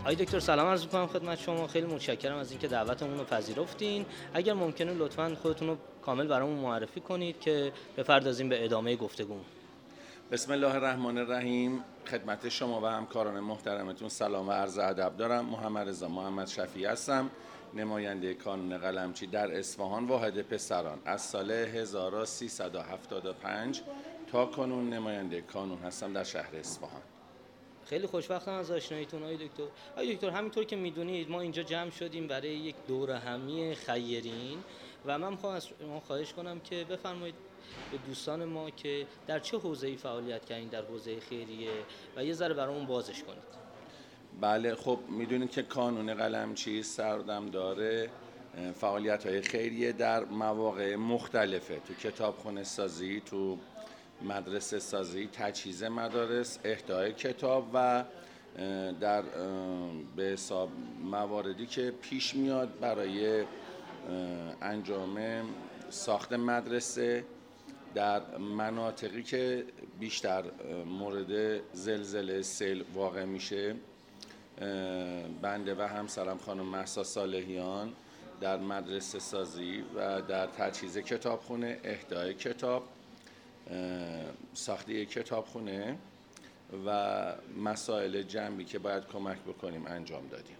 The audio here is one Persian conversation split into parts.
آقای دکتر سلام عرض می‌کنم خدمت شما. خیلی متشکرم از اینکه دعوتمون رو پذیرفتین. اگر ممکنه لطفا خودتون رو کامل برامون معرفی کنید که بپردازیم به ادامه گفتگو بسم الله الرحمن الرحیم. خدمت شما و همکاران محترمتون سلام و عرض ادب دارم. محمد رضا محمد شفیع هستم. نماینده کانون قلمچی در اصفهان واحد پسران. از سال 1375 تا کنون نماینده کانون هستم در شهر اصفهان. خیلی خوشبختم از آشناییتون آقای دکتر. آقای دکتر همینطور که می‌دونید ما اینجا جمع شدیم برای یک دور همی خیرین و من می‌خوام از شما خواهش کنم که بفرمایید به دوستان ما که در چه حوزه‌ای فعالیت کردین در حوزه خیریه و یه ذره برامون بازش کنید. بله خب می‌دونید که کانون قلمچی سردم داره فعالیت های خیریه در مواقع مختلفه. تو کتابخونه سازی تو مدرسه سازی تجهیز مدارس اهدای کتاب و در به حساب مواردی که پیش میاد برای انجام ساخت مدرسه در مناطقی که بیشتر مورد زلزله سیل واقع میشه بنده و همسرم خانم محسا صالحیان در مدرسه سازی و در تجهیز کتابخونه اهدای کتاب ساخته یک کتابخونه و مسائل جنبی که باید کمک بکنیم انجام دادیم.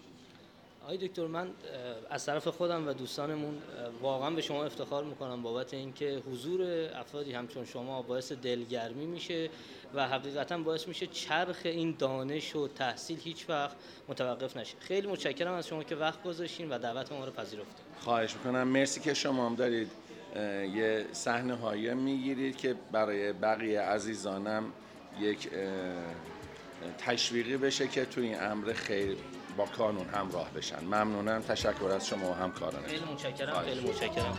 آقای دکتر من از طرف خودم و دوستانمون واقعا به شما افتخار می‌کنم بابت اینکه حضور افرادی همچون شما باعث دلگرمی میشه و حقیقتا باعث میشه چرخ این دانش و تحصیل هیچ وقت متوقف نشه. خیلی متشکرم از شما که وقت گذاشتین و دعوت ما رو پذیرفتین. خواهش می‌کنم. مرسی که شما هم دارید یه صحنه هایی می‌گیرید که برای بقیه عزیزانم یک تشویقی بشه که توی این امر خیر با کانون همراه بشن. ممنونم. تشکر از شما و همکاران خیلی متشکرم. خیلی متشکرم.